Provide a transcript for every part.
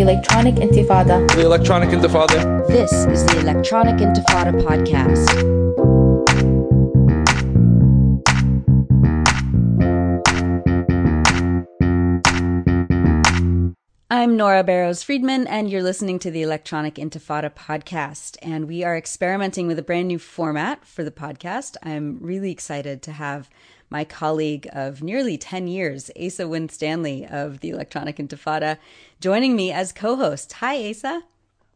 The Electronic Intifada. The Electronic Intifada. The Electronic Intifada. This is the Electronic Intifada podcast. I'm Nora Barrows Friedman, and you're listening to the Electronic Intifada podcast. And we are experimenting with a brand new format for the podcast. I'm really excited to have my colleague of nearly 10 years, Asa Winstanley of the Electronic Intifada, joining me as co host. Hi, Asa.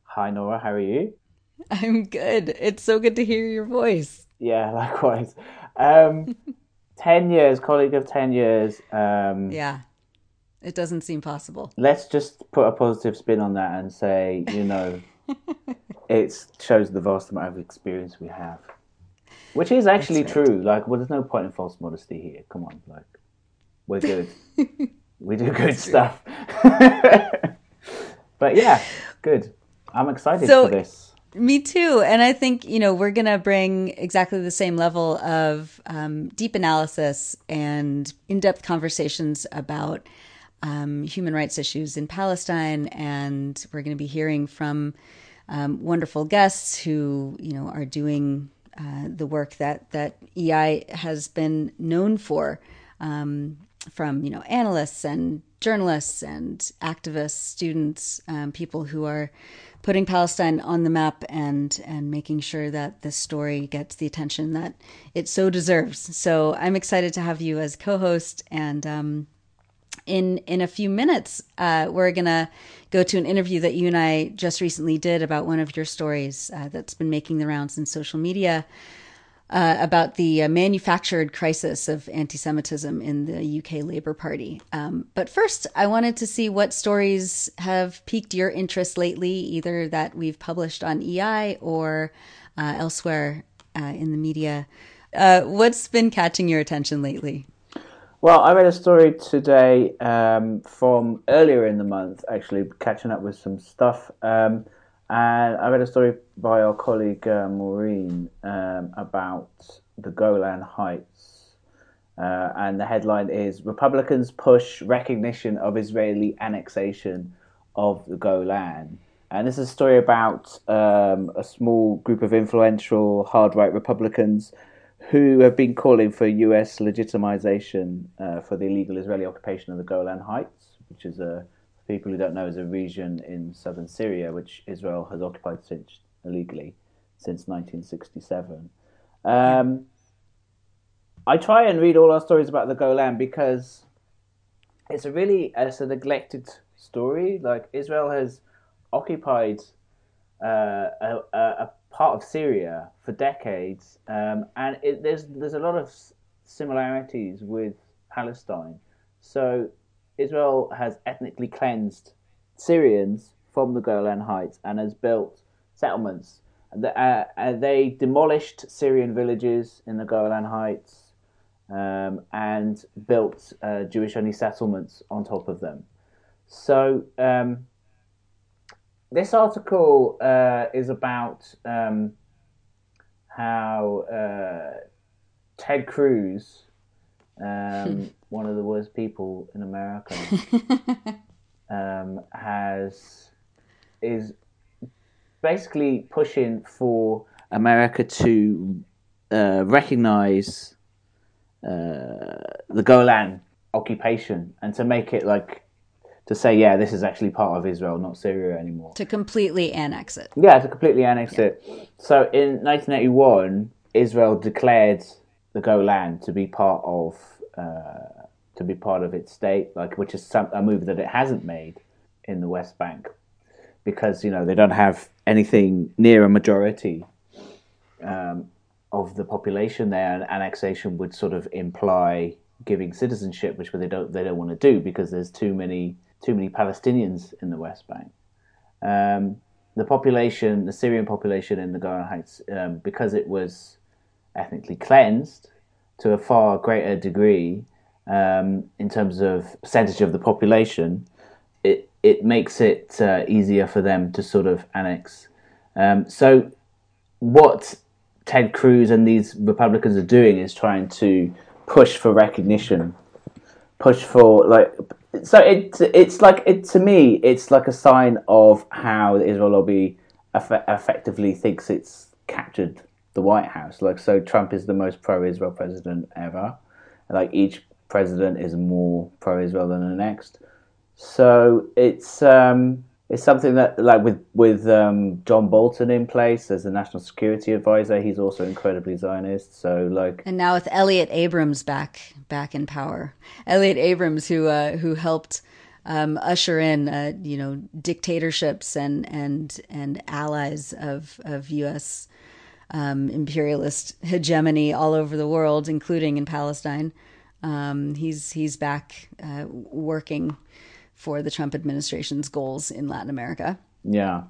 Hi, Nora. How are you? I'm good. It's so good to hear your voice. Yeah, likewise. Um, 10 years, colleague of 10 years. Um, yeah. It doesn't seem possible. Let's just put a positive spin on that and say, you know, it shows the vast amount of experience we have. Which is actually true. Like, well, there's no point in false modesty here. Come on, like, we're good. we do good stuff. but yeah, good. I'm excited so, for this. Me too. And I think, you know, we're going to bring exactly the same level of um, deep analysis and in depth conversations about um, human rights issues in Palestine, and we're going to be hearing from um, wonderful guests who you know are doing uh, the work that that EI has been known for, um, from you know analysts and journalists and activists, students, um, people who are putting Palestine on the map and and making sure that this story gets the attention that it so deserves. So I'm excited to have you as co-host and um, in in a few minutes, uh, we're gonna go to an interview that you and I just recently did about one of your stories uh, that's been making the rounds in social media uh, about the uh, manufactured crisis of anti-Semitism in the UK Labour Party. Um, but first, I wanted to see what stories have piqued your interest lately, either that we've published on EI or uh, elsewhere uh, in the media. what's been catching your attention lately? Well, I read a story today um, from earlier in the month, actually, catching up with some stuff. Um, and I read a story by our colleague uh, Maureen um, about the Golan Heights. Uh, and the headline is Republicans push recognition of Israeli annexation of the Golan. And this is a story about um, a small group of influential hard right Republicans who have been calling for US legitimization uh, for the illegal Israeli occupation of the Golan Heights, which is a, people who don't know, is a region in southern Syria which Israel has occupied since illegally since 1967. Um, I try and read all our stories about the Golan because it's a really it's a neglected story. Like Israel has occupied uh, a, a, part of Syria for decades, um, and it, there's there's a lot of similarities with Palestine. So Israel has ethnically cleansed Syrians from the Golan Heights and has built settlements. Uh, uh, they demolished Syrian villages in the Golan Heights um, and built uh, Jewish-only settlements on top of them. So um, this article uh, is about um, how uh, Ted Cruz, um, one of the worst people in America, um, has is basically pushing for America to uh, recognize uh, the Golan occupation and to make it like to say, yeah, this is actually part of Israel, not Syria anymore. To completely annex it. Yeah, to completely annex yeah. it. So in 1981, Israel declared the Golan to be part of uh, to be part of its state, like which is some, a move that it hasn't made in the West Bank because you know they don't have anything near a majority um, of the population there, and annexation would sort of imply giving citizenship, which they don't they don't want to do because there's too many too many Palestinians in the West Bank. Um, the population, the Syrian population in the Golan Heights, um, because it was ethnically cleansed to a far greater degree um, in terms of percentage of the population, it it makes it uh, easier for them to sort of annex. Um, so, what Ted Cruz and these Republicans are doing is trying to push for recognition, push for like so it it's like it to me it's like a sign of how the Israel lobby eff- effectively thinks it's captured the White House. Like so, Trump is the most pro-Israel president ever. Like each president is more pro-Israel than the next. So it's um, it's something that like with with um, John Bolton in place as the national security advisor, he's also incredibly Zionist. So like, and now with Elliott Abrams back back in power, Elliott Abrams who uh, who helped. Um, usher in, uh, you know, dictatorships and and and allies of of U.S. Um, imperialist hegemony all over the world, including in Palestine. Um, he's he's back uh, working for the Trump administration's goals in Latin America. Yeah.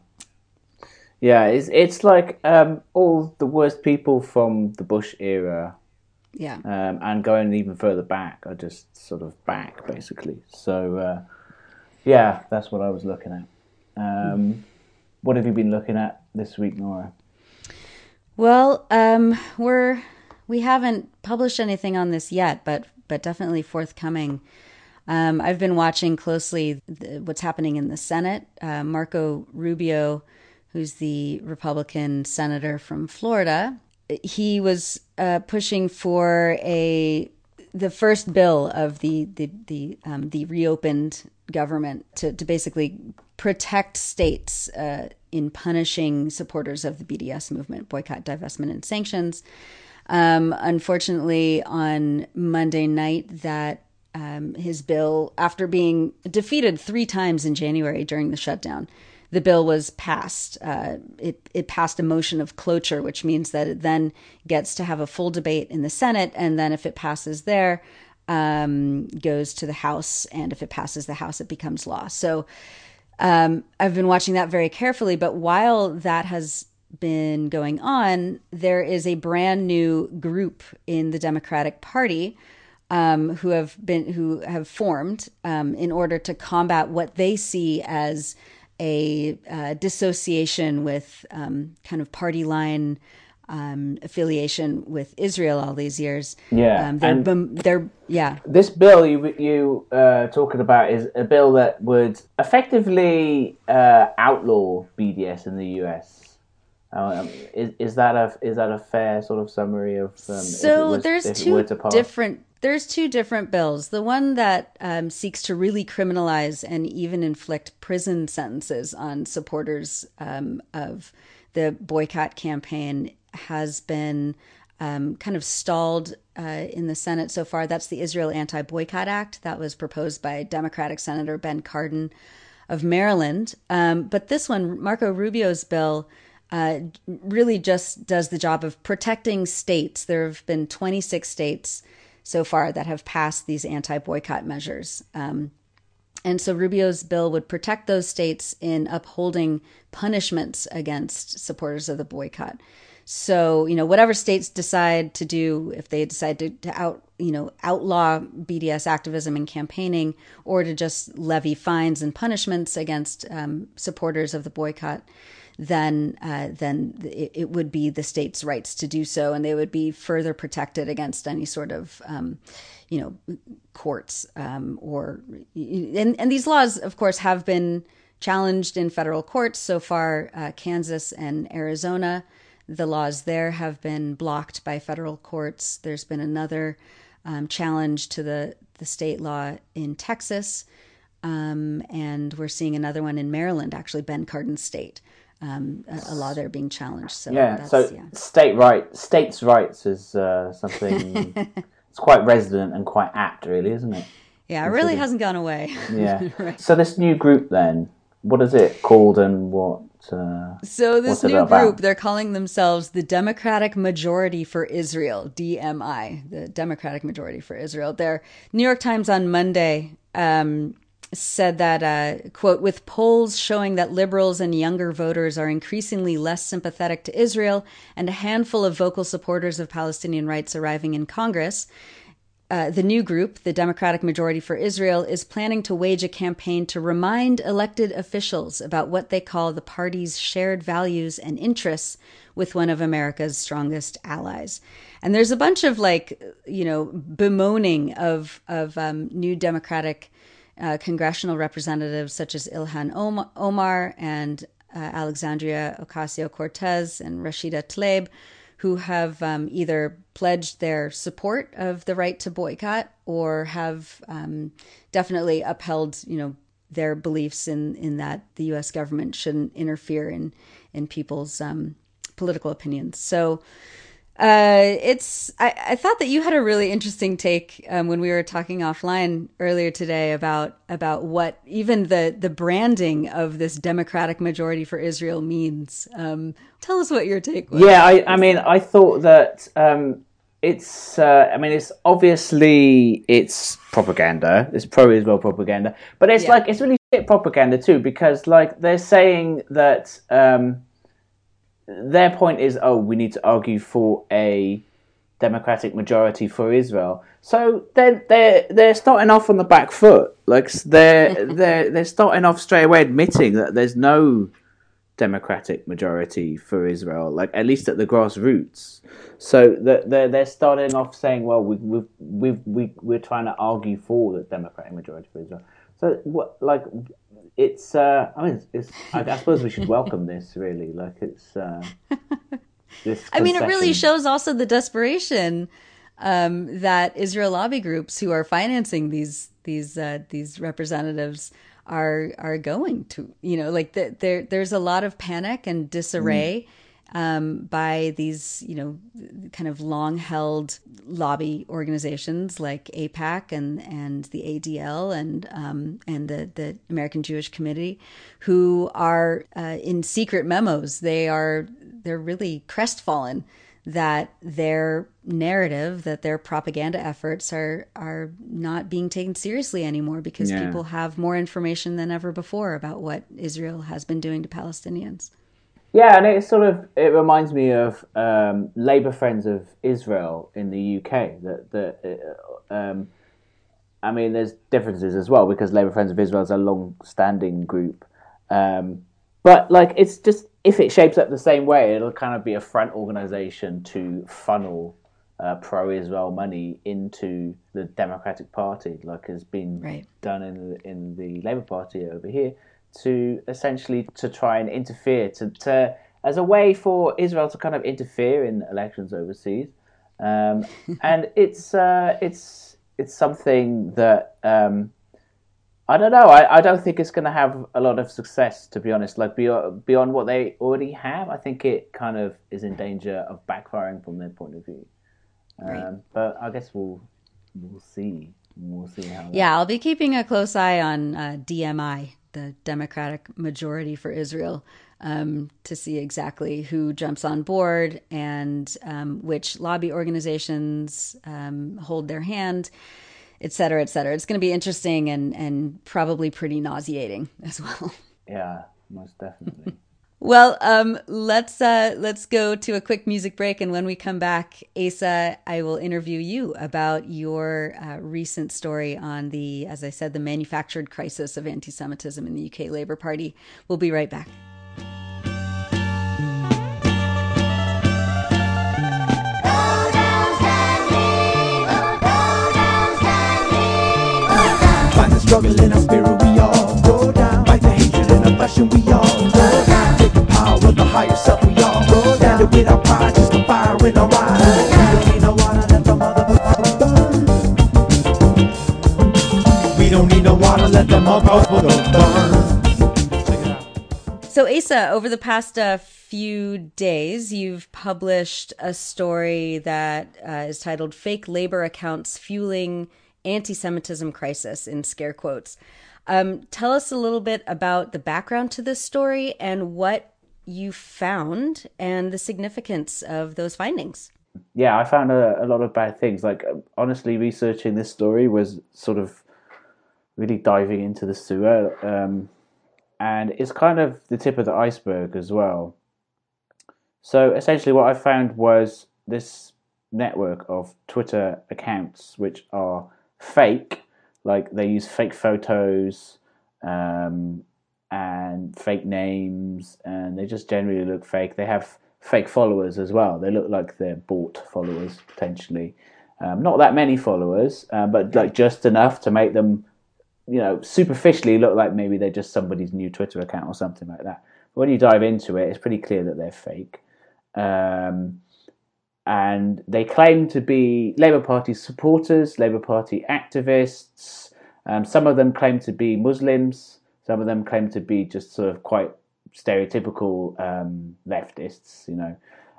Yeah, it's it's like um, all the worst people from the Bush era, yeah, um, and going even further back are just sort of back basically. So, uh, yeah, that's what I was looking at. Um, what have you been looking at this week, Nora? Well, um, we're we haven't published anything on this yet, but but definitely forthcoming. Um, I've been watching closely the, what's happening in the Senate. Uh, Marco Rubio, who's the Republican senator from Florida, he was uh, pushing for a the first bill of the the the, um, the reopened government to, to basically protect states uh, in punishing supporters of the BDS movement, boycott, divestment, and sanctions. Um, unfortunately, on Monday night, that um, his bill, after being defeated three times in January during the shutdown, the bill was passed. Uh, it it passed a motion of cloture, which means that it then gets to have a full debate in the Senate, and then if it passes there, um, goes to the House, and if it passes the House, it becomes law. So um, I've been watching that very carefully. But while that has been going on, there is a brand new group in the Democratic Party um, who have been who have formed um, in order to combat what they see as a uh, dissociation with um, kind of party line um, affiliation with Israel all these years. Yeah, um, they're, they're yeah. This bill you you uh, talking about is a bill that would effectively uh, outlaw BDS in the U.S. Um, is, is that a is that a fair sort of summary of? Um, so there's two different there's two different bills. The one that um, seeks to really criminalize and even inflict prison sentences on supporters um, of the boycott campaign has been um, kind of stalled uh, in the Senate so far. That's the Israel Anti Boycott Act that was proposed by Democratic Senator Ben Cardin of Maryland. Um, but this one, Marco Rubio's bill, uh, really just does the job of protecting states. There have been 26 states so far that have passed these anti boycott measures. Um, and so Rubio's bill would protect those states in upholding punishments against supporters of the boycott. So, you know, whatever states decide to do, if they decide to, to out, you know, outlaw BDS activism and campaigning, or to just levy fines and punishments against um, supporters of the boycott, then uh, then it, it, would be the state's rights to do so, and they would be further protected against any sort of um, you know courts um, or and and these laws, of course, have been challenged in federal courts so far. Uh, Kansas and Arizona, the laws there have been blocked by federal courts. There's been another um, challenge to the the state law in Texas. Um, and we're seeing another one in Maryland, actually, Ben Cardin State, um, a, a, law there being challenged. So yeah, so yeah. state right, states' rights is uh, something. it's quite resident and quite apt, really, isn't it? Yeah, it really hasn't gone away. Yeah. right. So this new group, then, what is it called, and what? Uh, so this new group, they're calling themselves the Democratic Majority for Israel, DMI, the Democratic Majority for Israel. Their New York Times on Monday um, said that, uh, quote, with polls showing that liberals and younger voters are increasingly less sympathetic to Israel and a handful of vocal supporters of Palestinian rights arriving in Congress, uh, the new group, the Democratic Majority for Israel, is planning to wage a campaign to remind elected officials about what they call the party's shared values and interests with one of America's strongest allies. And there's a bunch of like, you know, bemoaning of of um, new Democratic uh, congressional representatives such as Ilhan Omar and uh, Alexandria Ocasio Cortez and Rashida Tlaib, who have um, either pledged their support of the right to boycott or have um, definitely upheld, you know, their beliefs in, in that the U.S. government shouldn't interfere in in people's um, political opinions. So uh, it's I, I thought that you had a really interesting take um, when we were talking offline earlier today about about what even the the branding of this democratic majority for Israel means. Um, tell us what your take was. Yeah, I, I mean, I thought that um, it's uh, I mean, it's obviously it's propaganda. It's pro-Israel propaganda, but it's yeah. like it's really shit propaganda too because like they're saying that. Um, their point is, oh, we need to argue for a democratic majority for Israel. So they're they're they're starting off on the back foot. Like they're they're they're starting off straight away admitting that there's no democratic majority for Israel, like at least at the grassroots. So that they're they're starting off saying, well, we we we we we're trying to argue for the democratic majority for Israel. So what like it's uh, I mean it's, I, I, suppose we should welcome this really. Like it's uh, this I mean it really shows also the desperation um, that Israel lobby groups who are financing these these uh, these representatives are are going to you know like the, there there's a lot of panic and disarray mm um, by these, you know, kind of long held lobby organizations like AIPAC and, and the ADL and, um, and the, the American Jewish Committee, who are uh, in secret memos. They are, they're really crestfallen that their narrative, that their propaganda efforts are are not being taken seriously anymore because yeah. people have more information than ever before about what Israel has been doing to Palestinians. Yeah, and it sort of it reminds me of um, Labour Friends of Israel in the UK. That that uh, um, I mean, there's differences as well because Labour Friends of Israel is a long-standing group, um, but like it's just if it shapes up the same way, it'll kind of be a front organisation to funnel uh, pro-Israel money into the Democratic Party, like has been right. done in in the Labour Party over here to essentially to try and interfere to, to as a way for Israel to kind of interfere in elections overseas, um, and it's uh, it's it's something that um, I don't know. I, I don't think it's going to have a lot of success, to be honest. Like beyond beyond what they already have, I think it kind of is in danger of backfiring from their point of view. Um, right. But I guess we'll we'll see. We'll see how. Yeah, I'll be keeping a close eye on uh, DMI the Democratic majority for Israel um, to see exactly who jumps on board and um, which lobby organizations um, hold their hand, et cetera, et cetera. It's going to be interesting and, and probably pretty nauseating as well. Yeah, most definitely. Well, um, let's uh, let's go to a quick music break, and when we come back, Asa, I will interview you about your uh, recent story on the, as I said, the manufactured crisis of anti-Semitism in the UK Labour Party. We'll be right back. Find the struggle in our spirit, we all go down. Fight the hatred in our passion, we all go higher self we all down pride, just a fire in our eyes. So, Asa, over the past uh, few days, you've published a story that uh, is titled Fake Labor Accounts Fueling Anti Semitism Crisis in scare quotes. Um, tell us a little bit about the background to this story and what you found and the significance of those findings. Yeah, I found a, a lot of bad things. Like, honestly, researching this story was sort of really diving into the sewer. Um, and it's kind of the tip of the iceberg as well. So, essentially, what I found was this network of Twitter accounts which are fake, like they use fake photos. Um, and fake names, and they just generally look fake. They have fake followers as well. They look like they're bought followers potentially. Um, not that many followers, uh, but like just enough to make them you know, superficially look like maybe they're just somebody's new Twitter account or something like that. But when you dive into it, it's pretty clear that they're fake. Um, and they claim to be Labour Party supporters, Labour Party activists. Um, some of them claim to be Muslims. Some of them claim to be just sort of quite stereotypical um, leftists, you know,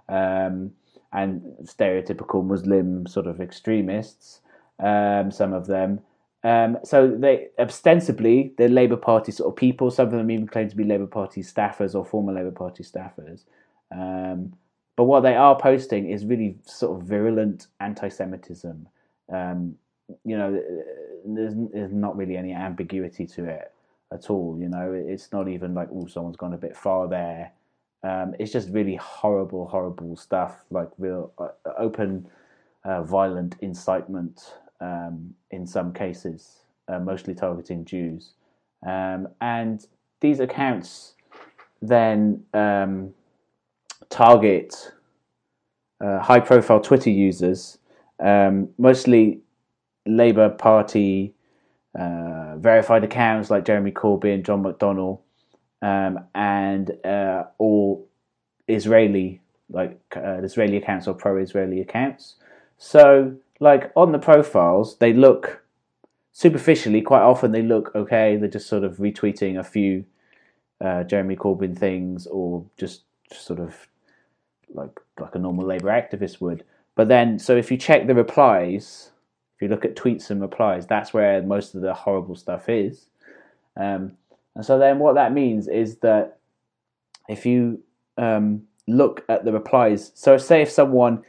um, and stereotypical Muslim sort of extremists. Um, some of them. Um, so they ostensibly they're Labour Party sort of people. Some of them even claim to be Labour Party staffers or former Labour Party staffers. Um, but what they are posting is really sort of virulent anti-Semitism. Um, you know, there's, there's not really any ambiguity to it at all. You know, it's not even like oh, someone's gone a bit far there. Um, it's just really horrible, horrible stuff, like real uh, open, uh, violent incitement um, in some cases, uh, mostly targeting Jews. Um, and these accounts then um, target uh, high profile Twitter users, um, mostly Labour Party uh, verified accounts like Jeremy Corbyn, John McDonnell, um, and uh, all Israeli like uh, Israeli accounts or pro-Israeli accounts. So, like on the profiles, they look superficially quite often they look okay. They're just sort of retweeting a few uh, Jeremy Corbyn things or just, just sort of like like a normal Labour activist would. But then, so if you check the replies, if you look at tweets and replies, that's where most of the horrible stuff is. Um, and so then, what that means is that if you um, look at the replies, so say if someone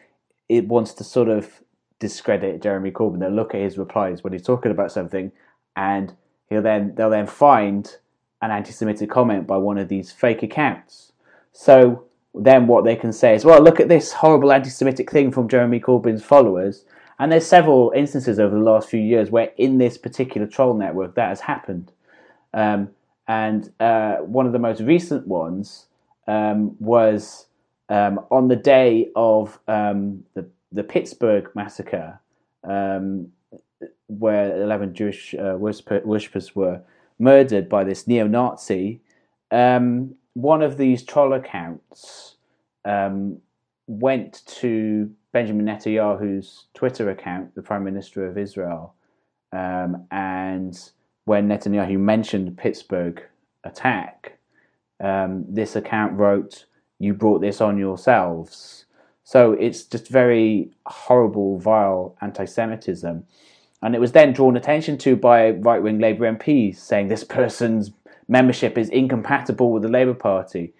it wants to sort of discredit Jeremy Corbyn, they'll look at his replies when he's talking about something, and he'll then they'll then find an anti-Semitic comment by one of these fake accounts. So then what they can say is, well, look at this horrible anti-Semitic thing from Jeremy Corbyn's followers. And there's several instances over the last few years where in this particular troll network that has happened. Um, and uh, one of the most recent ones um, was um, on the day of um, the, the Pittsburgh massacre, um, where 11 Jewish uh, worshippers were murdered by this neo Nazi. Um, one of these troll accounts um, went to Benjamin Netanyahu's Twitter account, the Prime Minister of Israel, um, and when Netanyahu mentioned the Pittsburgh attack, um, this account wrote, "You brought this on yourselves." So it's just very horrible, vile anti-Semitism, and it was then drawn attention to by right-wing Labour MPs, saying this person's membership is incompatible with the Labour Party.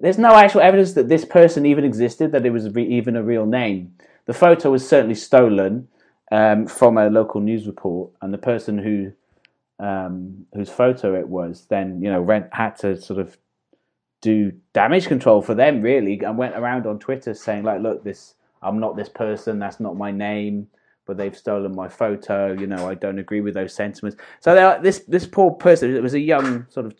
There's no actual evidence that this person even existed, that it was re- even a real name. The photo was certainly stolen um, from a local news report, and the person who um, whose photo it was then you know rent, had to sort of do damage control for them really, and went around on Twitter saying like, "Look, this I'm not this person. That's not my name." but they've stolen my photo. You know, I don't agree with those sentiments. So this this poor person, it was a young sort of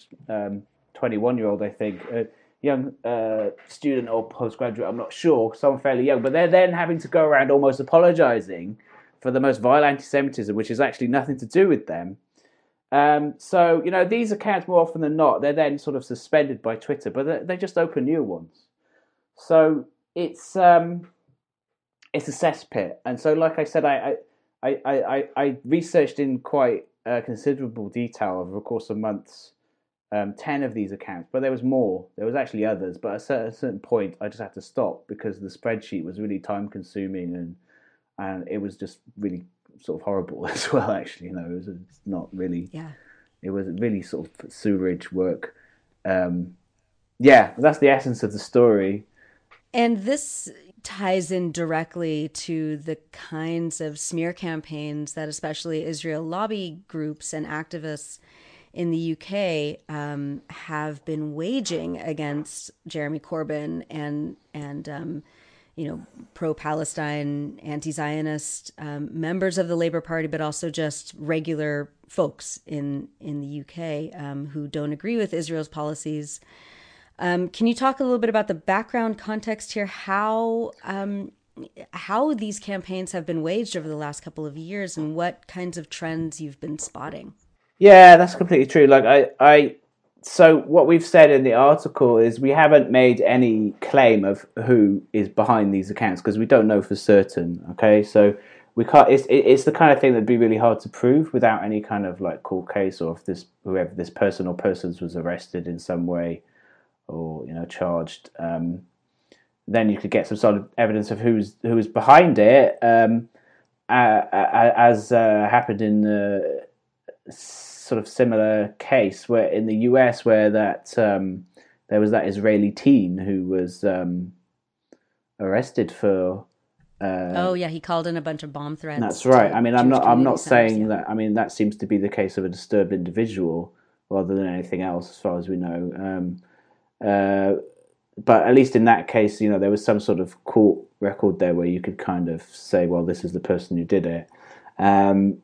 twenty one year old, I think, a young uh, student or postgraduate. I'm not sure, someone fairly young, but they're then having to go around almost apologising for the most vile anti-Semitism, which has actually nothing to do with them. Um, so you know, these accounts more often than not, they're then sort of suspended by Twitter, but they just open new ones. So it's um, it's a cesspit. And so, like I said, I I, I, I, I researched in quite uh, considerable detail over the course of months um, 10 of these accounts, but there was more. There was actually others, but at a certain point, I just had to stop because the spreadsheet was really time consuming and and it was just really sort of horrible as well. Actually, you know, it was not really. Yeah. It was really sort of sewerage work. Um, yeah, that's the essence of the story. And this ties in directly to the kinds of smear campaigns that especially Israel lobby groups and activists in the UK um, have been waging against Jeremy Corbyn and and um, you know pro-Palestine, anti-Zionist um, members of the Labour Party, but also just regular folks in in the UK um, who don't agree with Israel's policies um, can you talk a little bit about the background context here? How um, how these campaigns have been waged over the last couple of years, and what kinds of trends you've been spotting? Yeah, that's completely true. Like I, I, so what we've said in the article is we haven't made any claim of who is behind these accounts because we don't know for certain. Okay, so we can't. It's it's the kind of thing that'd be really hard to prove without any kind of like court case or if this whoever this person or persons was arrested in some way or you know charged. Um, then you could get some sort of evidence of who's who was behind it, um, uh, as uh, happened in the sort of similar case where in the US where that um, there was that Israeli teen who was um, arrested for. Uh, oh yeah, he called in a bunch of bomb threats. That's right. I mean, I'm not. I'm not saying yeah. that. I mean, that seems to be the case of a disturbed individual rather than anything else, as far as we know. Um, uh, but at least in that case, you know, there was some sort of court record there where you could kind of say, well, this is the person who did it. Um,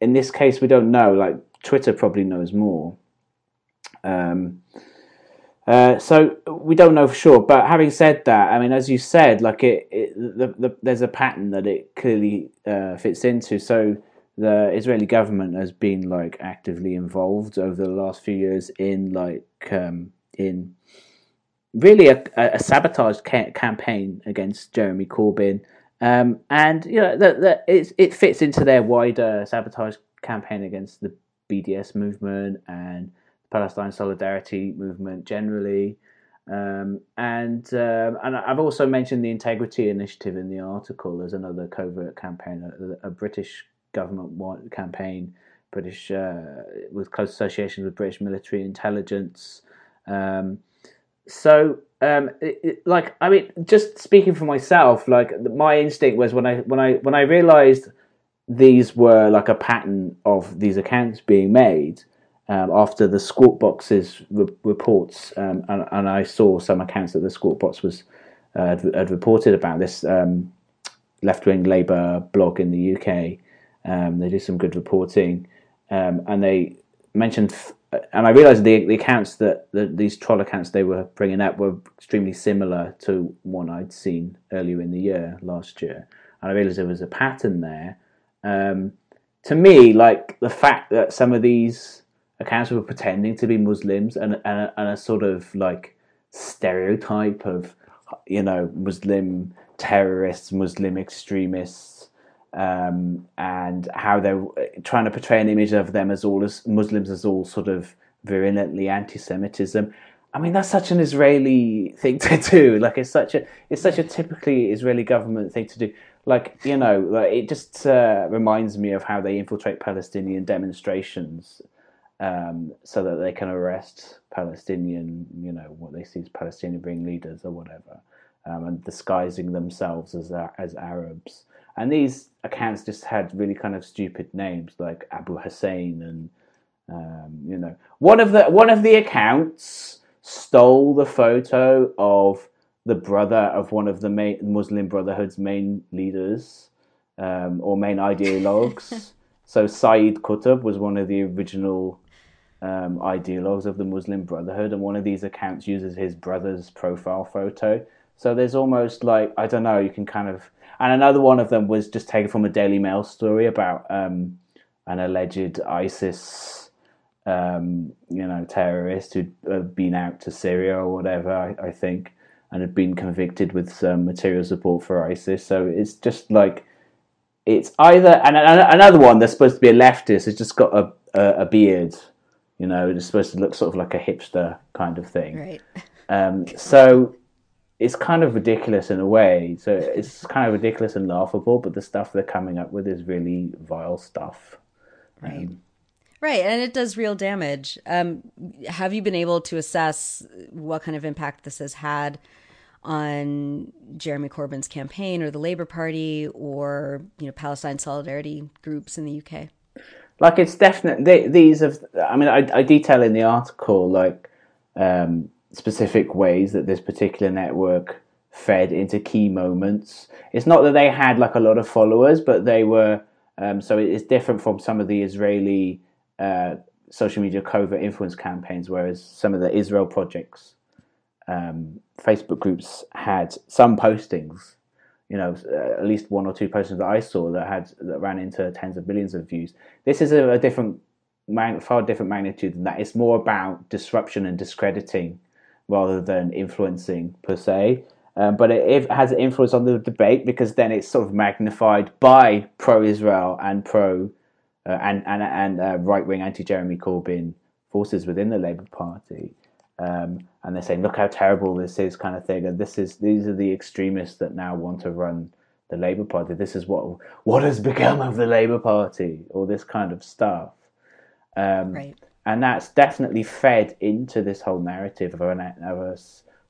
in this case, we don't know. Like Twitter probably knows more. Um, uh, so we don't know for sure. But having said that, I mean, as you said, like it, it the, the, there's a pattern that it clearly uh, fits into. So the Israeli government has been like actively involved over the last few years in like um, in really a, a sabotage ca- campaign against Jeremy Corbyn. Um, and you know that that it fits into their wider sabotage campaign against the BDS movement and Palestine solidarity movement generally. Um, and um, and I've also mentioned the Integrity Initiative in the article as another covert campaign, a, a British government campaign, British uh, with close associations with British military intelligence. Um, so um, it, it, like I mean, just speaking for myself, like my instinct was when I when I when I realised these were like a pattern of these accounts being made um, after the Skwawkbox's re- reports, um, and, and, I saw some accounts that the Skwawkbox was uh, had, had, reported about this um, left wing Labour blog in the UK. Um, they did some good reporting, um, and they mentioned and I realised the, the accounts that the, these troll accounts they were bringing up were extremely similar to one I'd seen earlier in the year last year, and I realised there was a pattern there. Um, to me, like the fact that some of these accounts were pretending to be Muslims and, and, and a sort of like stereotype of you know Muslim terrorists, Muslim extremists um, and how they're trying to portray an image of them as all as Muslims as all sort of virulently anti-Semitism. I mean, that's such an Israeli thing to do. Like, it's such a it's such a typically Israeli government thing to do. Like, you know, like, it just uh, reminds me of how they infiltrate Palestinian demonstrations um, so that they can arrest Palestinian, you know, what they see as Palestinian ring leaders or whatever, um, and disguising themselves as as Arabs and these accounts just had really kind of stupid names like Abu Hussein and um, you know one of the one of the accounts stole the photo of the brother of one of the main Muslim Brotherhood's main leaders um, or main ideologues. so Sayyid Qutb was one of the original um, ideologues of the Muslim Brotherhood, and one of these accounts uses his brother's profile photo. So there's almost like I don't know, you can kind of and another one of them was just taken from a Daily Mail story about um, an alleged ISIS, um, you know, terrorist who'd uh, been out to Syria or whatever, I, I, think, and had been convicted with some material support for ISIS. So it's just like it's either and another one that's supposed to be a leftist has just got a, a, a beard, you know, it's supposed to look sort of like a hipster kind of thing. Right. Um, so it's kind of ridiculous in a way. So it's kind of ridiculous and laughable, but the stuff they're coming up with is really vile stuff. Right. Um, right, and it does real damage. Um, have you been able to assess what kind of impact this has had on Jeremy Corbyn's campaign or the Labour Party or you know Palestine solidarity groups in the UK? Like it's definitely these have. I mean, I, I detail in the article like. Um, specific ways that this particular network fed into key moments. It's not that they had like a lot of followers, but they were. Um, so it's different from some of the Israeli uh, social media covert influence campaigns, whereas some of the Israel projects um, Facebook groups had some postings. You know, uh, at least one or two postings that I saw that had that ran into tens of billions of views. This is a, a different far different magnitude than that. It's more about disruption and discrediting rather than influencing per se. Um, but it, it, has an influence on the debate because then it's sort of magnified by pro-Israel and pro uh, and and and uh, right-wing anti-Jeremy Corbyn forces within the Labour Party. Um, and they're saying, "Look how terrible this is," kind of thing. And this is these are the extremists that now want to run the Labour Party. This is what what has become of the Labour Party, all this kind of stuff. Um, right. And that's definitely fed into this whole narrative of, an, of a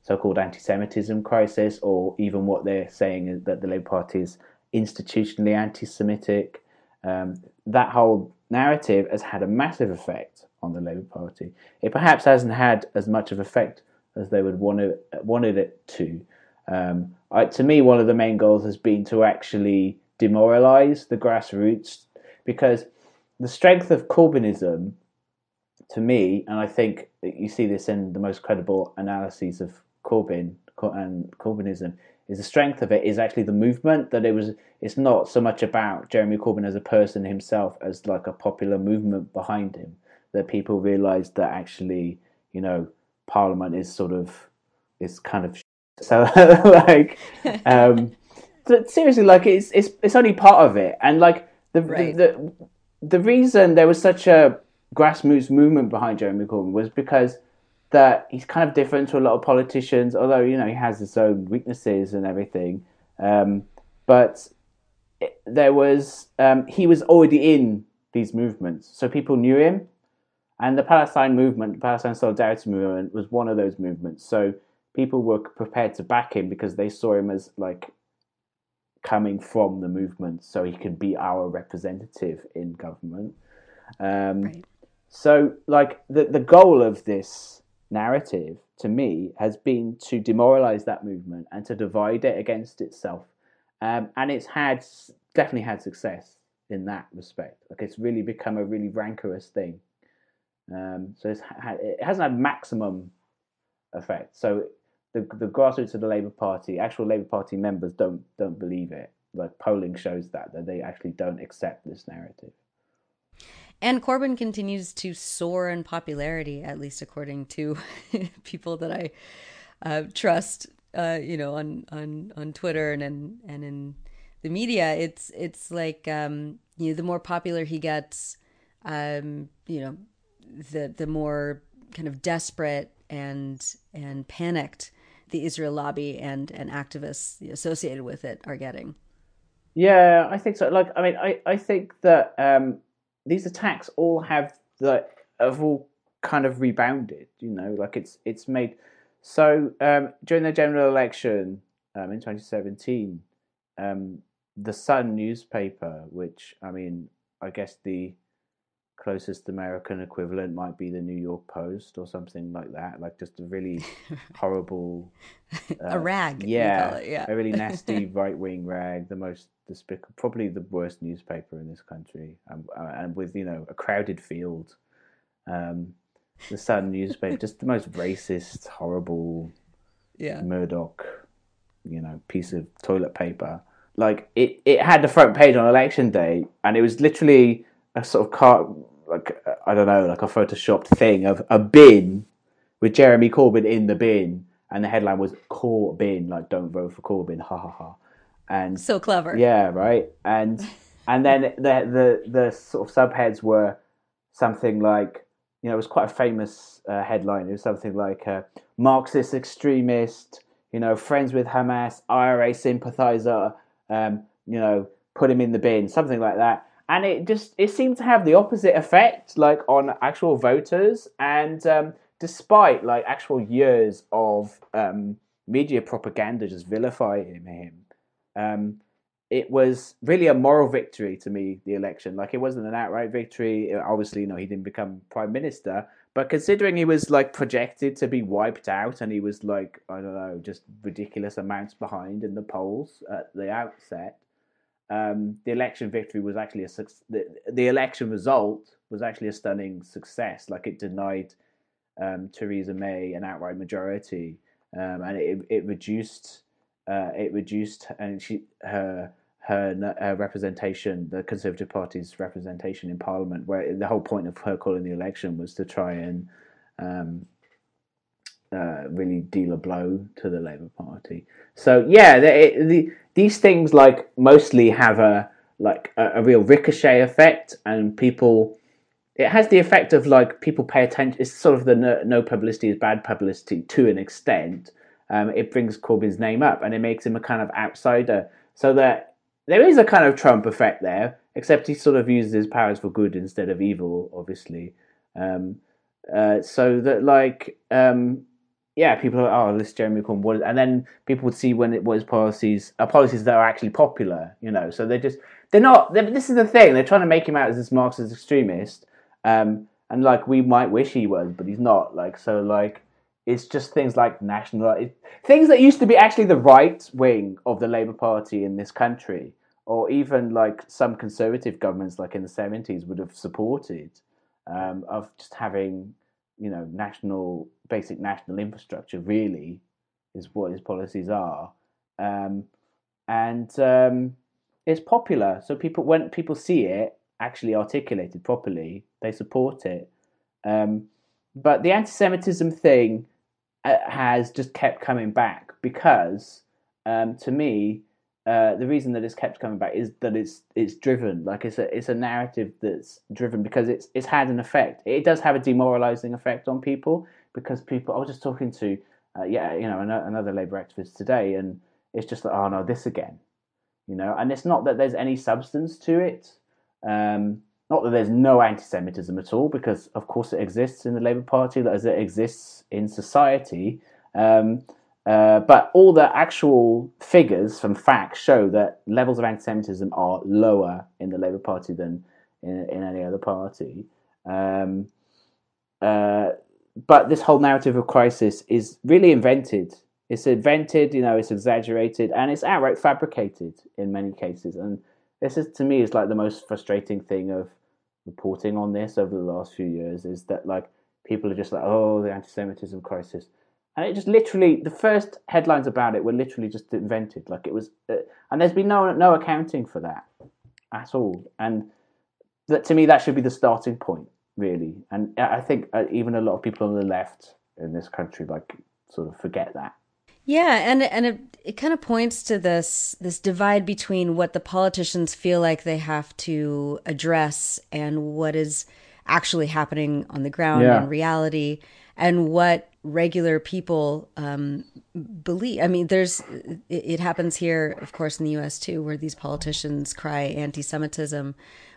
so-called anti-Semitism crisis, or even what they're saying is that the Labour Party is institutionally anti-Semitic. Um, that whole narrative has had a massive effect on the Labour Party. It perhaps hasn't had as much of effect as they would want to, wanted it to. Um, I, to me, one of the main goals has been to actually demoralise the grassroots because the strength of Corbynism, to me, and I think you see this in the most credible analyses of Corbyn and Corbynism, is the strength of it is actually the movement that it was. It's not so much about Jeremy Corbyn as a person himself as like a popular movement behind him that people realised that actually, you know, Parliament is sort of is kind of so like um seriously like it's it's it's only part of it and like the, right. the, the the reason there was such a grassroots movement behind Jeremy Corbyn was because that he's kind of different to a lot of politicians, although you know he has his own weaknesses and everything. Um, but there was um, he was already in these movements, so people knew him, and the Palestine movement, the Palestine Solidarity movement, was one of those movements. So people were prepared to back him because they saw him as like coming from the movement so he could be our representative in government. Um, right. So, like, the, the goal of this narrative to me has been to demoralize that movement and to divide it against itself. Um, and it's had definitely had success in that respect. Like, it's really become a really rancorous thing. Um, so it's had, it hasn't had maximum effect. So the the grassroots of the Labour Party, actual Labour Party members don't don't believe it. Like polling shows that that they actually don't accept this narrative. And Corbyn continues to soar in popularity, at least according to people that I uh, trust. Uh, you know, on on on Twitter and in, and in the media, it's it's like um, you know, the more popular he gets, um, you know, the the more kind of desperate and and panicked the Israel lobby and and activists associated with it are getting. Yeah, I think so. Like, I mean, I I think that um, these attacks all have the have all kind of rebounded. You know, like it's it's made so um, during the general election um, in 2017, um, the Sun newspaper, which I mean, I guess the closest American equivalent might be the New York Post or something like that. Like just a really horrible, uh, a rag. Yeah, it, yeah, a really nasty right wing rag. The most despicable, probably the worst newspaper in this country, um, uh, and with you know a crowded field. Um, the Sun newspaper, just the most racist, horrible, yeah, Murdoch, you know, piece of toilet paper. Like it, it had the front page on election day, and it was literally a sort of car, like I don't know, like a photoshopped thing of a bin with Jeremy Corbyn in the bin, and the headline was Corbyn, like don't vote for Corbyn, ha ha ha. And so clever. Yeah, right. And and then the the the sort of subheads were something like you know it was quite a famous uh, headline. It was something like uh, Marxist extremist, you know, friends with Hamas, IRA sympathizer, um, you know, put him in the bin, something like that and it just it seemed to have the opposite effect like on actual voters and um, despite like actual years of um, media propaganda just vilifying him um, it was really a moral victory to me the election like it wasn't an outright victory obviously you know he didn't become prime minister but considering he was like projected to be wiped out and he was like i don't know just ridiculous amounts behind in the polls at the outset um, the election victory was actually a the, the election result was actually a stunning success. Like it denied um, Theresa May an outright majority, um, and it it reduced uh, it reduced and she her her, representation, the Conservative Party's representation in Parliament, where the whole point of her calling the election was to try and um, uh, really deal a blow to the Labour Party. So yeah, the, these things like mostly have a like a, a, real ricochet effect, and people. It has the effect of like people pay attention. It's sort of the no, no publicity is bad publicity to an extent. Um, it brings Corbyn's name up, and it makes him a kind of outsider. So that there is a kind of Trump effect there, except he sort of uses his powers for good instead of evil, obviously. Um, uh, so that like um, yeah, people are, oh, this Jeremy Corbyn, what? and then people would see when it was policies, uh, policies that are actually popular, you know. So they're just, they're not. They're, this is the thing. They're trying to make him out as this Marxist extremist, um, and like we might wish he was, but he's not. Like so, like it's just things like national, it, things that used to be actually the right wing of the Labour Party in this country, or even like some conservative governments, like in the seventies, would have supported, um, of just having you know, national basic national infrastructure really is what his policies are, um, and um, it's popular. So people, when people see it actually articulated properly, they support it. Um, but the anti-Semitism thing has just kept coming back because, um, to me, uh, the reason that it's kept coming back is that it's it's driven like it's a it's a narrative that's driven because it's it's had an effect. It does have a demoralizing effect on people because people. I was just talking to uh, yeah you know another labor activist today, and it's just like oh no this again, you know. And it's not that there's any substance to it. Um, not that there's no anti-Semitism at all, because of course it exists in the Labour Party, as it exists in society. Um, uh, but all the actual figures from facts show that levels of anti-Semitism are lower in the Labour Party than in, in any other party. Um, uh, but this whole narrative of crisis is really invented. It's invented, you know, it's exaggerated, and it's outright fabricated in many cases. And this is, to me, is like the most frustrating thing of reporting on this over the last few years is that like people are just like, oh, the anti-Semitism crisis. And it just literally the first headlines about it were literally just invented. Like it was uh, and there's been no no accounting for that at all. And that to me that should be the starting point really. And i think uh, even a lot of people on the left in this country like sort of forget that yeah and and it, it kind of points to this this divide between what the politicians feel like they have to address and what is actually happening on the ground yeah. in reality and what regular people um, believe. I mean, there's it, it, happens here, of course, in the U.S. too, where these politicians cry anti-Semitism,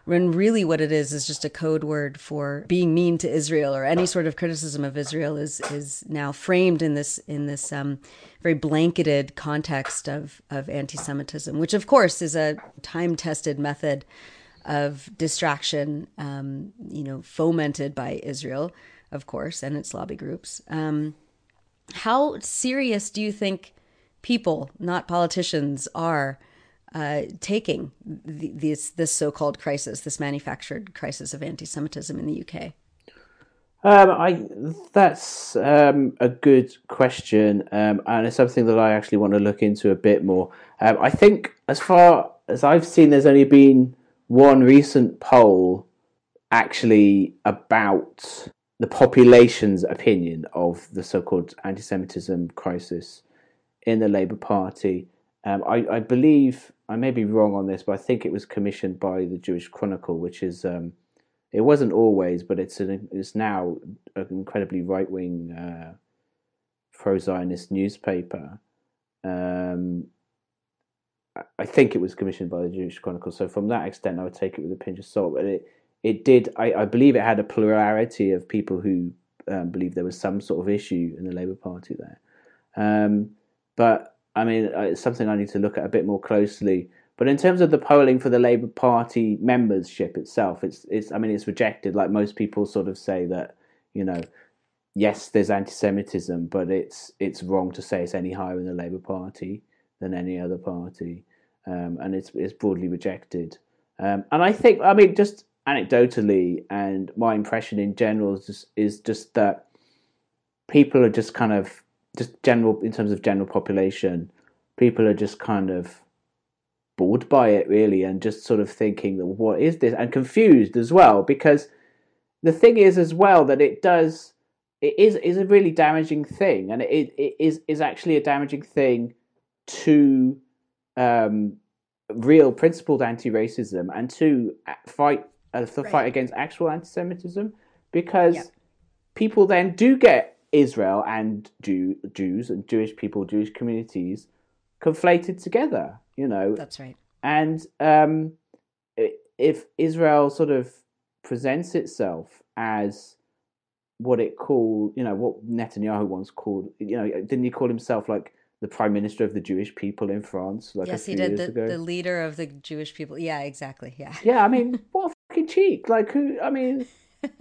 when really what it is is just a code word for being mean to Israel, or any sort of criticism of Israel is is now framed in this in this um, very blanketed context of of anti-Semitism, which of course is a time-tested method of distraction, um, you know, fomented by Israel of course, and its lobby groups. Um, how serious do you think people, not politicians, are uh, taking the, this this so-called crisis, this manufactured crisis of anti-Semitism in the UK? Um, I that's um, a good question, um, and it's something that I actually want to look into a bit more. Um, I think, as far as I've seen, there's only been one recent poll actually about the population's opinion of the so-called anti-Semitism crisis in the Labour Party. Um, I, I, believe I may be wrong on this, but I think it was commissioned by the Jewish Chronicle, which is um, it wasn't always, but it's an, it's now an incredibly right-wing uh, pro-Zionist newspaper. Um, I think it was commissioned by the Jewish Chronicle, so from that extent, I would take it with a pinch of salt. But it it did. I, I believe it had a plurality of people who um, believed there was some sort of issue in the Labour Party there. Um, but I mean, uh, it's something I need to look at a bit more closely. But in terms of the polling for the Labour Party membership itself, it's it's. I mean, it's rejected. Like most people sort of say that you know, yes, there's anti-Semitism, but it's it's wrong to say it's any higher in the Labour Party than any other party, um, and it's it's broadly rejected. Um, and I think, I mean, just anecdotally and my impression in general is just, is just that people are just kind of just general in terms of general population people are just kind of bored by it really, and just sort of thinking that what is this, and confused as well because the thing is as well that it does it is is a really damaging thing, and it, it is is actually a damaging thing to um, real principled anti-racism and to fight uh, the right. fight against actual anti-Semitism because people then do get Israel and Jew, Jews and Jewish people, Jewish communities conflated together. You know, that's right. And um, if Israel sort of presents itself as what it called, you know, what Netanyahu once called, you know, didn't he call himself like the prime minister of the Jewish people in France? Like yes, he did. The, the, leader of the Jewish people. Yeah, exactly. Yeah. Yeah, I mean, what a fucking cheek! Like, who? I mean,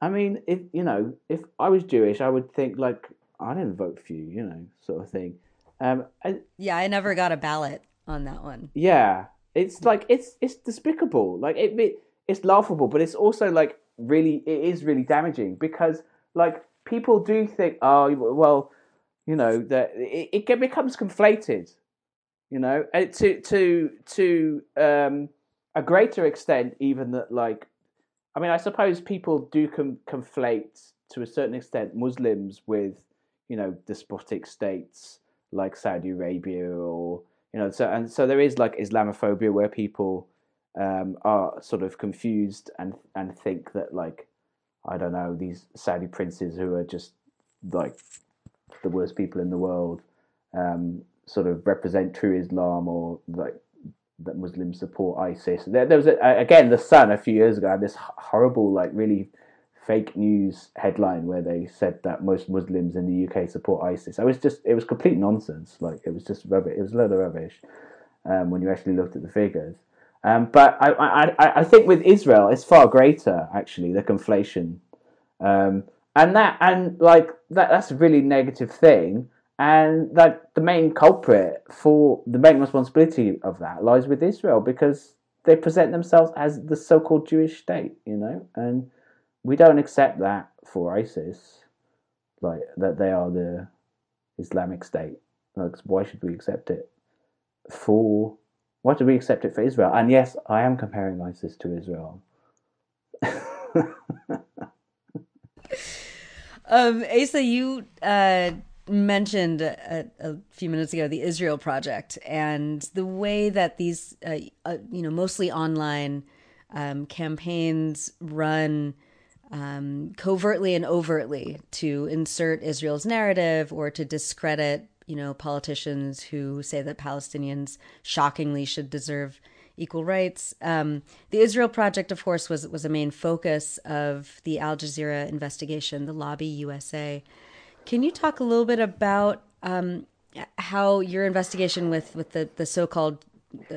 I mean, if you know, if I was Jewish, I would think like, I didn't vote for you, you know, sort of thing. Um, and, yeah, I never got a ballot on that one. Yeah, it's like it's it's despicable. Like it, it it's laughable, but it's also like really it is really damaging because like people do think, oh well, you know that it, it becomes conflated, you know, and to to to um, a greater extent even that like, I mean, I suppose people do com- conflate to a certain extent Muslims with you know despotic states like Saudi Arabia or you know so and so there is like Islamophobia where people um, are sort of confused and and think that like I don't know these Saudi princes who are just like the worst people in the world um, sort of represent true Islam or like that Muslims support ISIS. There, there was a, again the Sun a few years ago had this horrible like really fake news headline where they said that most Muslims in the UK support ISIS. I was just it was complete nonsense. Like it was just rubbish. It was a load of rubbish um, when you actually looked at the figures. Um, but I, I, I think with Israel, it's far greater actually the conflation, um, and that and like that that's a really negative thing. And that the main culprit for the main responsibility of that lies with Israel because they present themselves as the so-called Jewish state, you know, and we don't accept that for ISIS, like that they are the Islamic State. Like, why should we accept it for why do we accept it for Israel? And yes, I am comparing ISIS to Israel. um, Asa, you uh, mentioned a, a, few minutes ago the Israel Project and the way that these, uh, uh, you know, mostly online um, campaigns run um, covertly and overtly to insert Israel's narrative or to discredit you know, politicians who say that Palestinians shockingly should deserve equal rights. Um, the Israel Project, of course, was was a main focus of the Al Jazeera investigation, the Lobby USA. Can you talk a little bit about um, how your investigation with with the the so called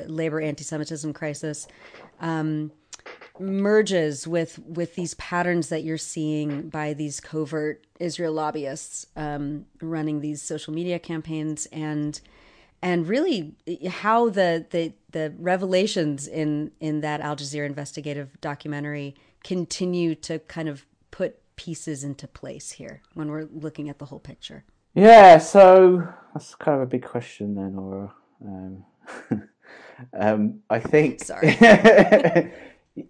labor anti-Semitism crisis um, merges with with these patterns that you're seeing by these covert Israel lobbyists um, running these social media campaigns and and really how the the the revelations in in that Al Jazeera investigative documentary continue to kind of put pieces into place here when we're looking at the whole picture. Yeah, so that's kind of a big question then, or um, um, I think. Sorry.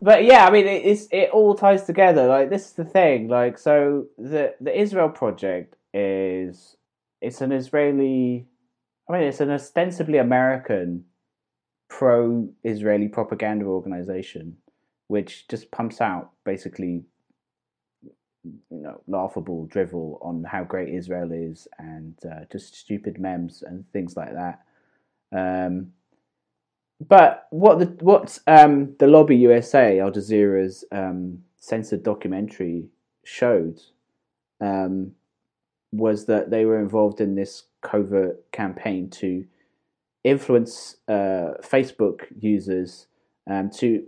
but yeah, I mean, it, it's it all ties together. Like this is the thing. Like so, the the Israel project is it's an Israeli. I mean, it's an ostensibly American pro-Israeli propaganda organization, which just pumps out basically, you know, laughable drivel on how great Israel is and uh, just stupid memes and things like that. Um, but what the what um, the Lobby USA, Al Jazeera's um, censored documentary showed um, was that they were involved in this covert campaign to influence uh, Facebook users um, to.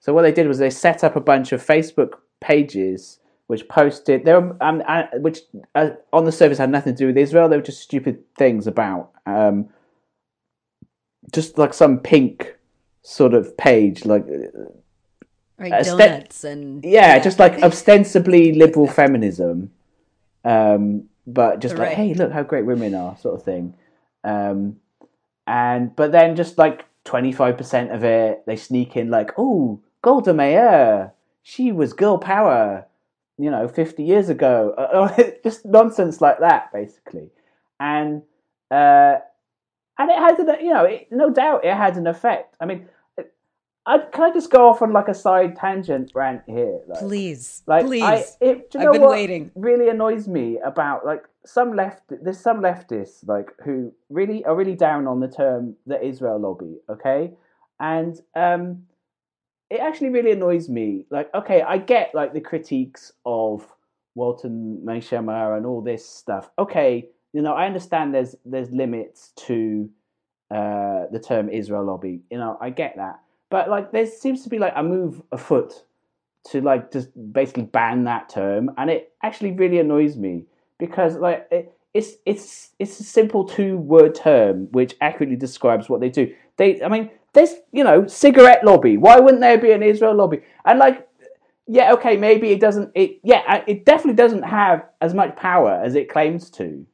So what they did was they set up a bunch of Facebook pages which posted there, um, uh, which uh, on the surface had nothing to do with Israel. They were just stupid things about um, just like some pink sort of page, like right, donuts and yeah, yeah, just like ostensibly liberal feminism, um, but just right. like hey, look how great women are, sort of thing. Um, and but then just like 25% of it they sneak in like oh golda meir she was girl power you know 50 years ago just nonsense like that basically and uh and it has an you know it, no doubt it had an effect i mean I, can I just go off on like a side tangent rant here? Like, please, like, please. I, it, do you I've been waiting. Really annoys me about like some left. There's some leftists like who really are really down on the term the Israel lobby. Okay, and um, it actually really annoys me. Like, okay, I get like the critiques of Walt and Mearsheimer and all this stuff. Okay, you know, I understand there's there's limits to uh, the term Israel lobby. You know, I get that but like, there seems to be like a move afoot to like just basically ban that term, and it actually really annoys me because like it, it's it's it's a simple two word term which accurately describes what they do. They, I mean, there's you know cigarette lobby. Why wouldn't there be an Israel lobby? And like, yeah, okay, maybe it doesn't. It yeah, it definitely doesn't have as much power as it claims to.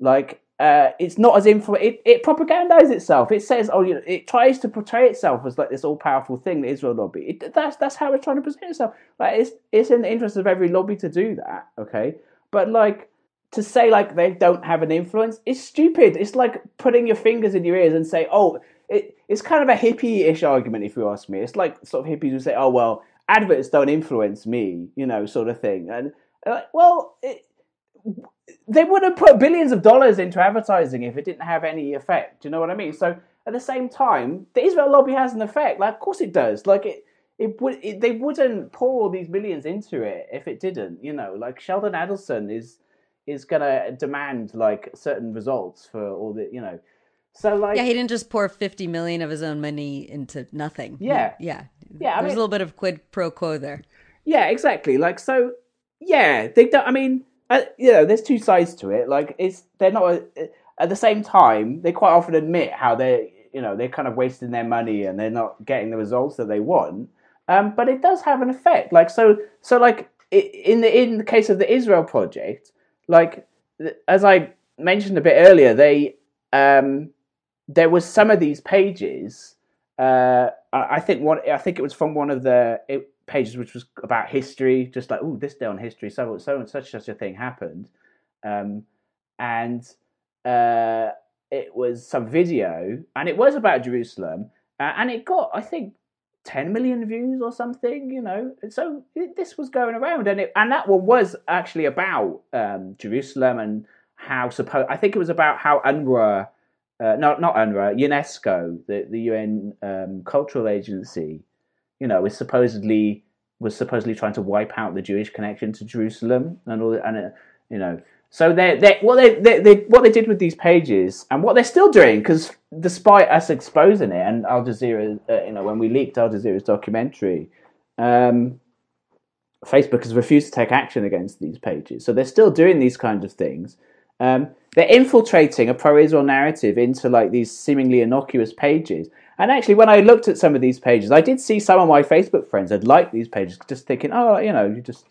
Like, uh, it's not as influ- it, it propagandizes itself. It says, oh, you know, it tries to portray itself as like this all powerful thing, the Israel lobby. It, that's that's how it's trying to present itself. Like it's it's in the interest of every lobby to do that, okay? But like to say like they don't have an influence is stupid. It's like putting your fingers in your ears and say, oh, it, it's kind of a hippie-ish argument if you ask me. It's like sort of hippies who say, oh well, adverts don't influence me, you know, sort of thing. And like, well, it, they would have put billions of dollars into advertising if it didn't have any effect. Do you know what I mean? So at the same time, the Israel lobby has an effect. Like, of course it does. Like it, it would. It, they wouldn't pour these millions into it if it didn't. You know, like Sheldon Adelson is is gonna demand like certain results for all the. You know, so like yeah, he didn't just pour fifty million of his own money into nothing. Yeah, yeah, yeah. There's I mean, a little bit of quid pro quo there. Yeah, exactly. Like so. Yeah, they don't. I mean uh, you know, there's two sides to it. Like, it's they're not a, at the same time. They quite often admit how they, you know, they're kind of wasting their money and they're not getting the results that they want. Um, but it does have an effect. Like, so, so like in the in the case of the Israel project, like as I mentioned a bit earlier, they um, there was some of these pages. Uh, I think one. I think it was from one of the. Pages which was about history, just like, oh, this day on history, so so and such such a thing happened, um, and uh, it was some video, and it was about Jerusalem, uh, and it got, I think, ten million views or something, you know. So it, this was going around, and it and that one was actually about um, Jerusalem and how suppose I think it was about how UNRWA. Uh, not not UNRWA, UNESCO, the the UN um, cultural agency, you know, is supposedly was supposedly trying to wipe out the Jewish connection to Jerusalem and all, and uh, you know, so they they what they, they, they what they did with these pages and what they're still doing because despite us exposing it and Al Jazeera, uh, you know, when we leaked Al Jazeera's documentary, um, Facebook has refused to take action against these pages. So they're still doing these kinds of things. Um, they're infiltrating a pro-Israel narrative into like these seemingly innocuous pages and actually, when I looked at some of these pages, I did see some of my Facebook friends had liked these pages, just thinking, oh, you know, you just,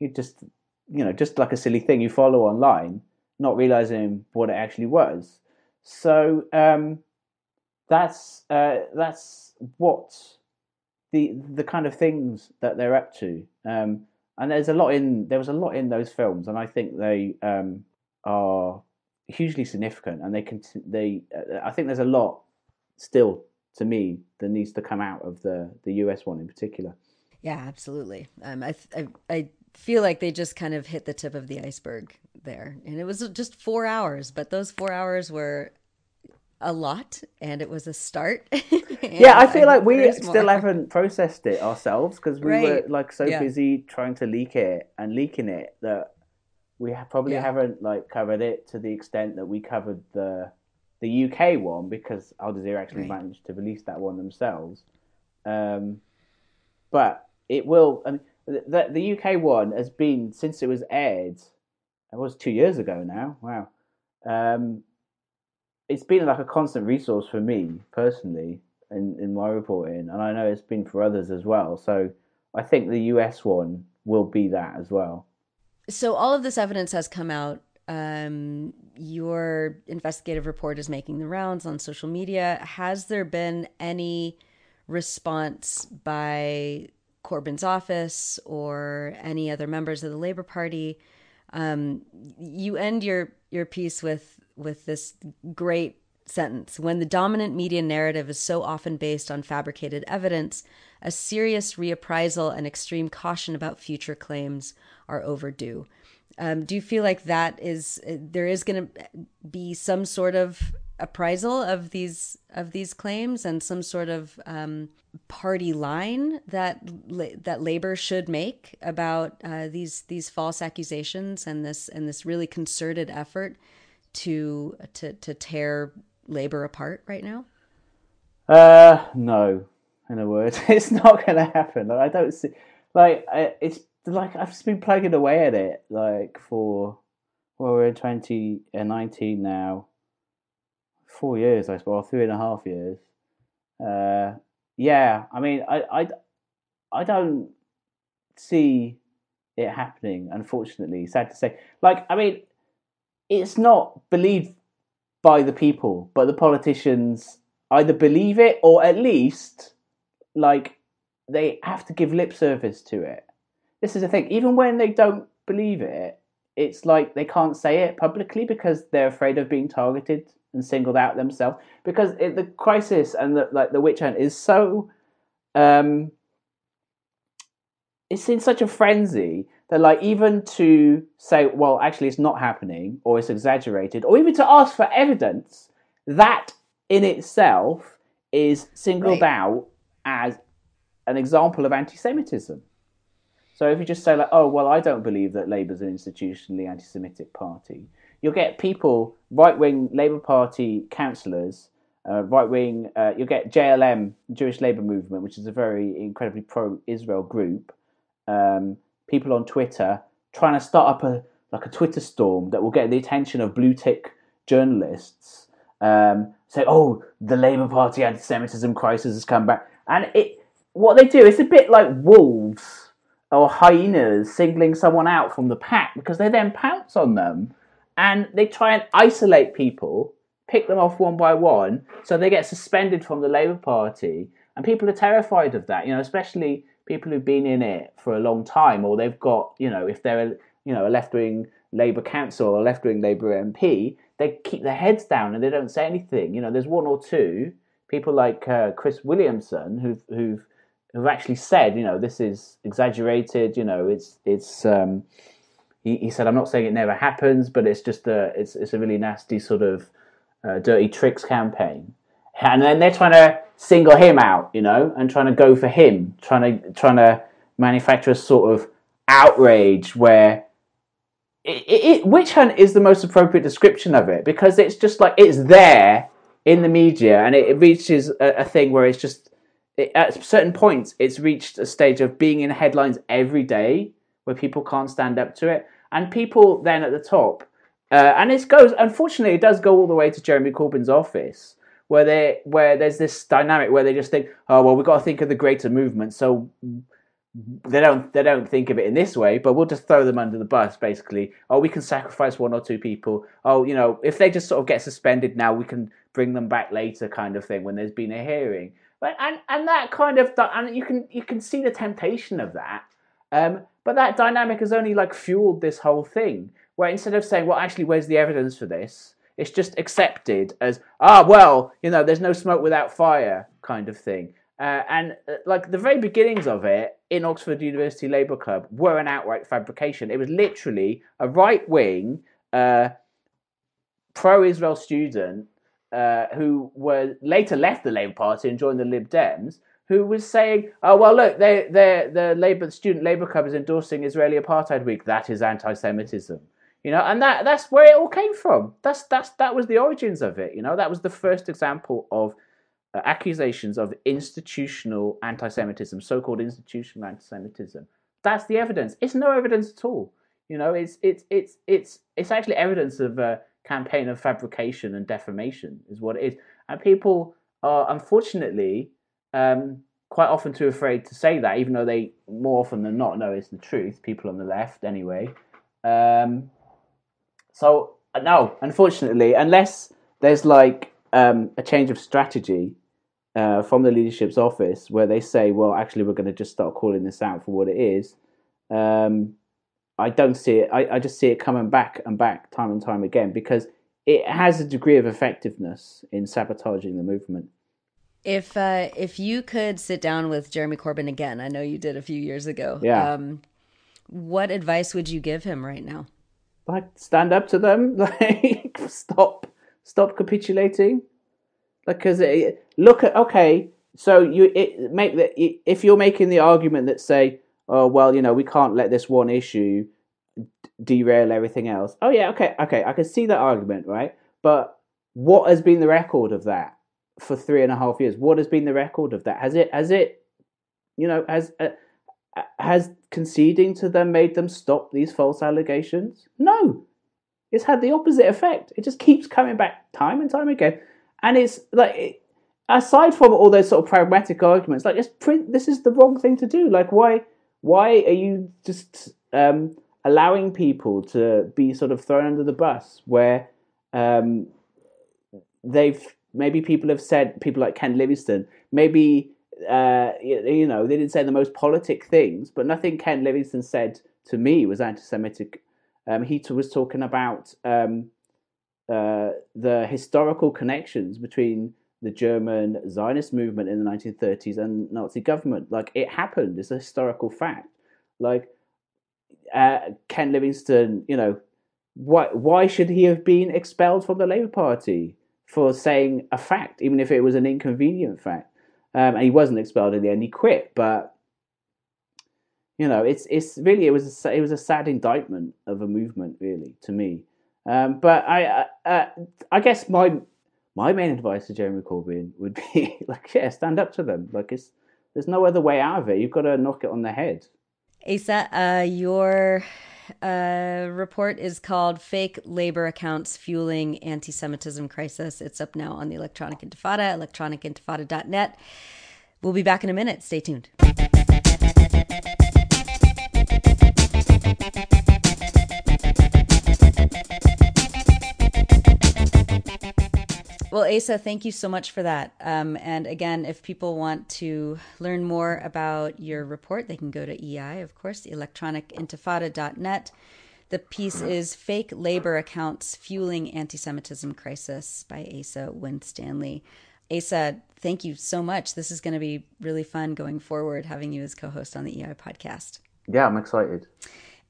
you just, you know, just like a silly thing you follow online, not realizing what it actually was. So um, that's uh, that's what the the kind of things that they're up to. Um, and there's a lot in there was a lot in those films, and I think they um, are hugely significant, and they can they. Uh, I think there's a lot still to me that needs to come out of the the US one in particular. Yeah, absolutely. Um, I, I, I feel like they just kind of hit the tip of the iceberg there, and it was just four hours, but those four hours were a lot, and it was a start. yeah, I feel I like we still more. haven't processed it ourselves because we right. were like so yeah. busy trying to leak it and leaking it that we probably yeah. haven't like covered it to the extent that we covered the the UK one because Al Jazeera actually right. managed to release that one themselves. Um, but it will. I mean, the, the UK one has been since it was aired. It was two years ago now. Wow. Um, it's been like a constant resource for me personally in, in my reporting, and I know it's been for others as well. So I think the US one will be that as well. So all of this evidence has come out Um, your investigative report is making the rounds on social media. Has there been any response by Corbyn's office or any other members of the Labour Party? Um, you end your your piece with with this great sentence when the dominant media narrative is so often based on fabricated evidence a serious reappraisal and extreme caution about future claims are overdue. Um, do you feel like that is there is going to be some sort of appraisal of these of these claims and some sort of um, party line that that labor should make about uh, these these false accusations and this and this really concerted effort to to to tear labor apart right now? Uh, no. In a word, it's not going to happen. Like, I don't see. Like it's like I've just been plugging away at it like for well we're in twenty nineteen now. Four years, I suppose, three and a half years. Uh, yeah, I mean, I, I, I don't see it happening. Unfortunately, sad to say. Like, I mean, it's not believed by the people, but the politicians either believe it or at least like they have to give lip service to it. This is the thing. Even when they don't believe it, it's like they can't say it publicly because they're afraid of being targeted and singled out themselves. Because it, the crisis and the like the witch hunt is so um, it's in such a frenzy that like even to say well actually it's not happening or it's exaggerated or even to ask for evidence that in itself is singled right. out as an example of anti-semitism so if you just say like oh well i don't believe that labour's an institutionally anti-semitic party you'll get people right-wing labour party councillors uh, right wing, uh, you'll get JLM, Jewish Labour Movement, which is a very incredibly pro Israel group. Um, people on Twitter trying to start up a like a Twitter storm that will get the attention of blue tick journalists. Um, say, oh, the Labour Party anti-Semitism crisis has come back, and it what they do is a bit like wolves or hyenas singling someone out from the pack because they then pounce on them and they try and isolate people pick them off one by one, so they get suspended from the Labour Party. And people are terrified of that, you know, especially people who've been in it for a long time, or they've got, you know, if they're, a, you know, a left wing Labour council or left wing Labour MP, they keep their heads down and they don't say anything. You know, there's one or two people like uh, Chris Williamson who've who've who've actually said, you know, this is exaggerated. You know, it's it's. Um, he, he said, I'm not saying it never happens, but it's just a it's it's a really nasty sort of uh, Dirty Tricks campaign, and then they're trying to single him out, you know, and trying to go for him, trying to trying to manufacture a sort of outrage where it, it, witch hunt is the most appropriate description of it because it's just like it's there in the media and it, it reaches a, a, thing where it's just it, at certain points it's reached a stage of being in headlines every day where people can't stand up to it. And people then at the top uh, and it goes, unfortunately, it does go all the way to Jeremy Corbyn's office, where they where there's this dynamic where they just think, oh well, we've got to think of the greater movement, so they don't they don't think of it in this way, but we'll just throw them under the bus, basically. Oh, we can sacrifice one or two people. Oh, you know, if they just sort of get suspended now, we can bring them back later, kind of thing, when there's been a hearing. But and and that kind of and you can you can see the temptation of that. Um, but that dynamic has only like fueled this whole thing where instead of saying, well, actually, where's the evidence for this? It's just accepted as, ah, well, you know, there's no smoke without fire kind of thing. Uh, and uh, like the very beginnings of it in Oxford University Labour Club were an outright fabrication. It was literally a right wing, uh, pro Israel student uh, who were later left the Labour Party and joined the Lib Dems, who was saying, "Oh well, look, they, they, the Labour Student Labour Club is endorsing Israeli Apartheid Week. That is anti-Semitism." You know, and that that's where it all came from. That's that's that was the origins of it. You know, that was the first example of uh, accusations of institutional anti-Semitism, so-called institutional anti-Semitism. That's the evidence. It's no evidence at all. You know, it's it's it's it's it's actually evidence of a campaign of fabrication and defamation, is what it is. And people are unfortunately um, quite often too afraid to say that, even though they more often than not know it's the truth. People on the left, anyway. Um, So no, unfortunately, unless there's like um, a change of strategy uh, from the leadership's office where they say, well, actually, we're going to just start calling this out for what it is. Um, I don't see it. I, I just see it coming back and back time and time again because it has a degree of effectiveness in sabotaging the movement. If uh, if you could sit down with Jeremy Corbyn again, I know you did a few years ago. Yeah. Um, what advice would you give him right now? Like stand up to them. Like stop, stop capitulating. Like because look at okay. So you it, make that if you're making the argument that say, oh well, you know, we can't let this one issue derail everything else. Oh yeah, okay, okay, I can see that argument, right? But what has been the record of that? for three and a half years. What has been the record of that? Has it has it you know has uh, has conceding to them made them stop these false allegations? No, it's had the opposite effect. It just keeps coming back time and time again, and it's like. aside from all those sort of pragmatic arguments, like just print. This is the wrong thing to do. Like, why? Why are you just um, allowing people to be sort of thrown under the bus where um, they've maybe people have said people like Ken Livingstone, maybe uh, you know they didn't say the most politic things, but nothing Ken Livingstone said to me was anti-Semitic. Um, he was talking about um, uh, the historical connections between the German Zionist movement in the 1930s and Nazi government. Like it happened; it's a historical fact. Like uh, Ken Livingstone, you know, why why should he have been expelled from the Labour Party? for saying a fact, even if it was an inconvenient fact. Um, and he wasn't expelled in the end; he quit. But you know, it's it's really it was a, it was a sad indictment of a movement, really, to me. Um, but I uh, I guess my my main advice to Jeremy Corbyn would be like, yeah, stand up to them. Like it's there's no other way out of it. You've got to knock it on the head. Asa, uh, your uh, report is called Fake Labor Accounts Fueling Anti Semitism Crisis. It's up now on the Electronic Intifada, electronicintifada.net. We'll be back in a minute. Stay tuned. Well, Asa, thank you so much for that. Um, and again, if people want to learn more about your report, they can go to EI, of course, electronicintifada.net. The piece is Fake Labor Accounts Fueling Anti Semitism Crisis by Asa Winstanley. Asa, thank you so much. This is going to be really fun going forward having you as co host on the EI podcast. Yeah, I'm excited.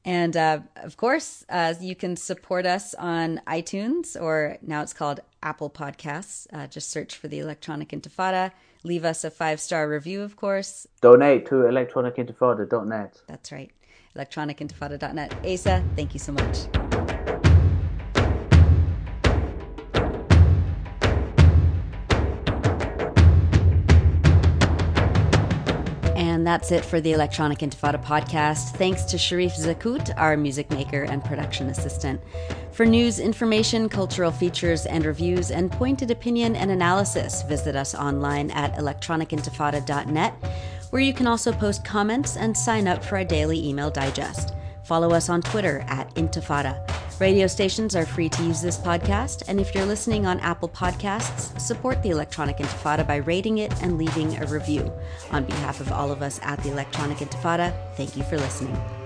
And uh, of course, uh, you can support us on iTunes, or now it's called Apple Podcasts. Uh, just search for the Electronic Intifada. Leave us a five star review, of course. Donate to electronicintifada.net. That's right. Electronicintifada.net. Asa, thank you so much. And that's it for the Electronic Intifada podcast. Thanks to Sharif Zakout, our music maker and production assistant. For news, information, cultural features, and reviews, and pointed opinion and analysis, visit us online at electronicintifada.net, where you can also post comments and sign up for our daily email digest. Follow us on Twitter at Intifada. Radio stations are free to use this podcast, and if you're listening on Apple Podcasts, support the Electronic Intifada by rating it and leaving a review. On behalf of all of us at the Electronic Intifada, thank you for listening.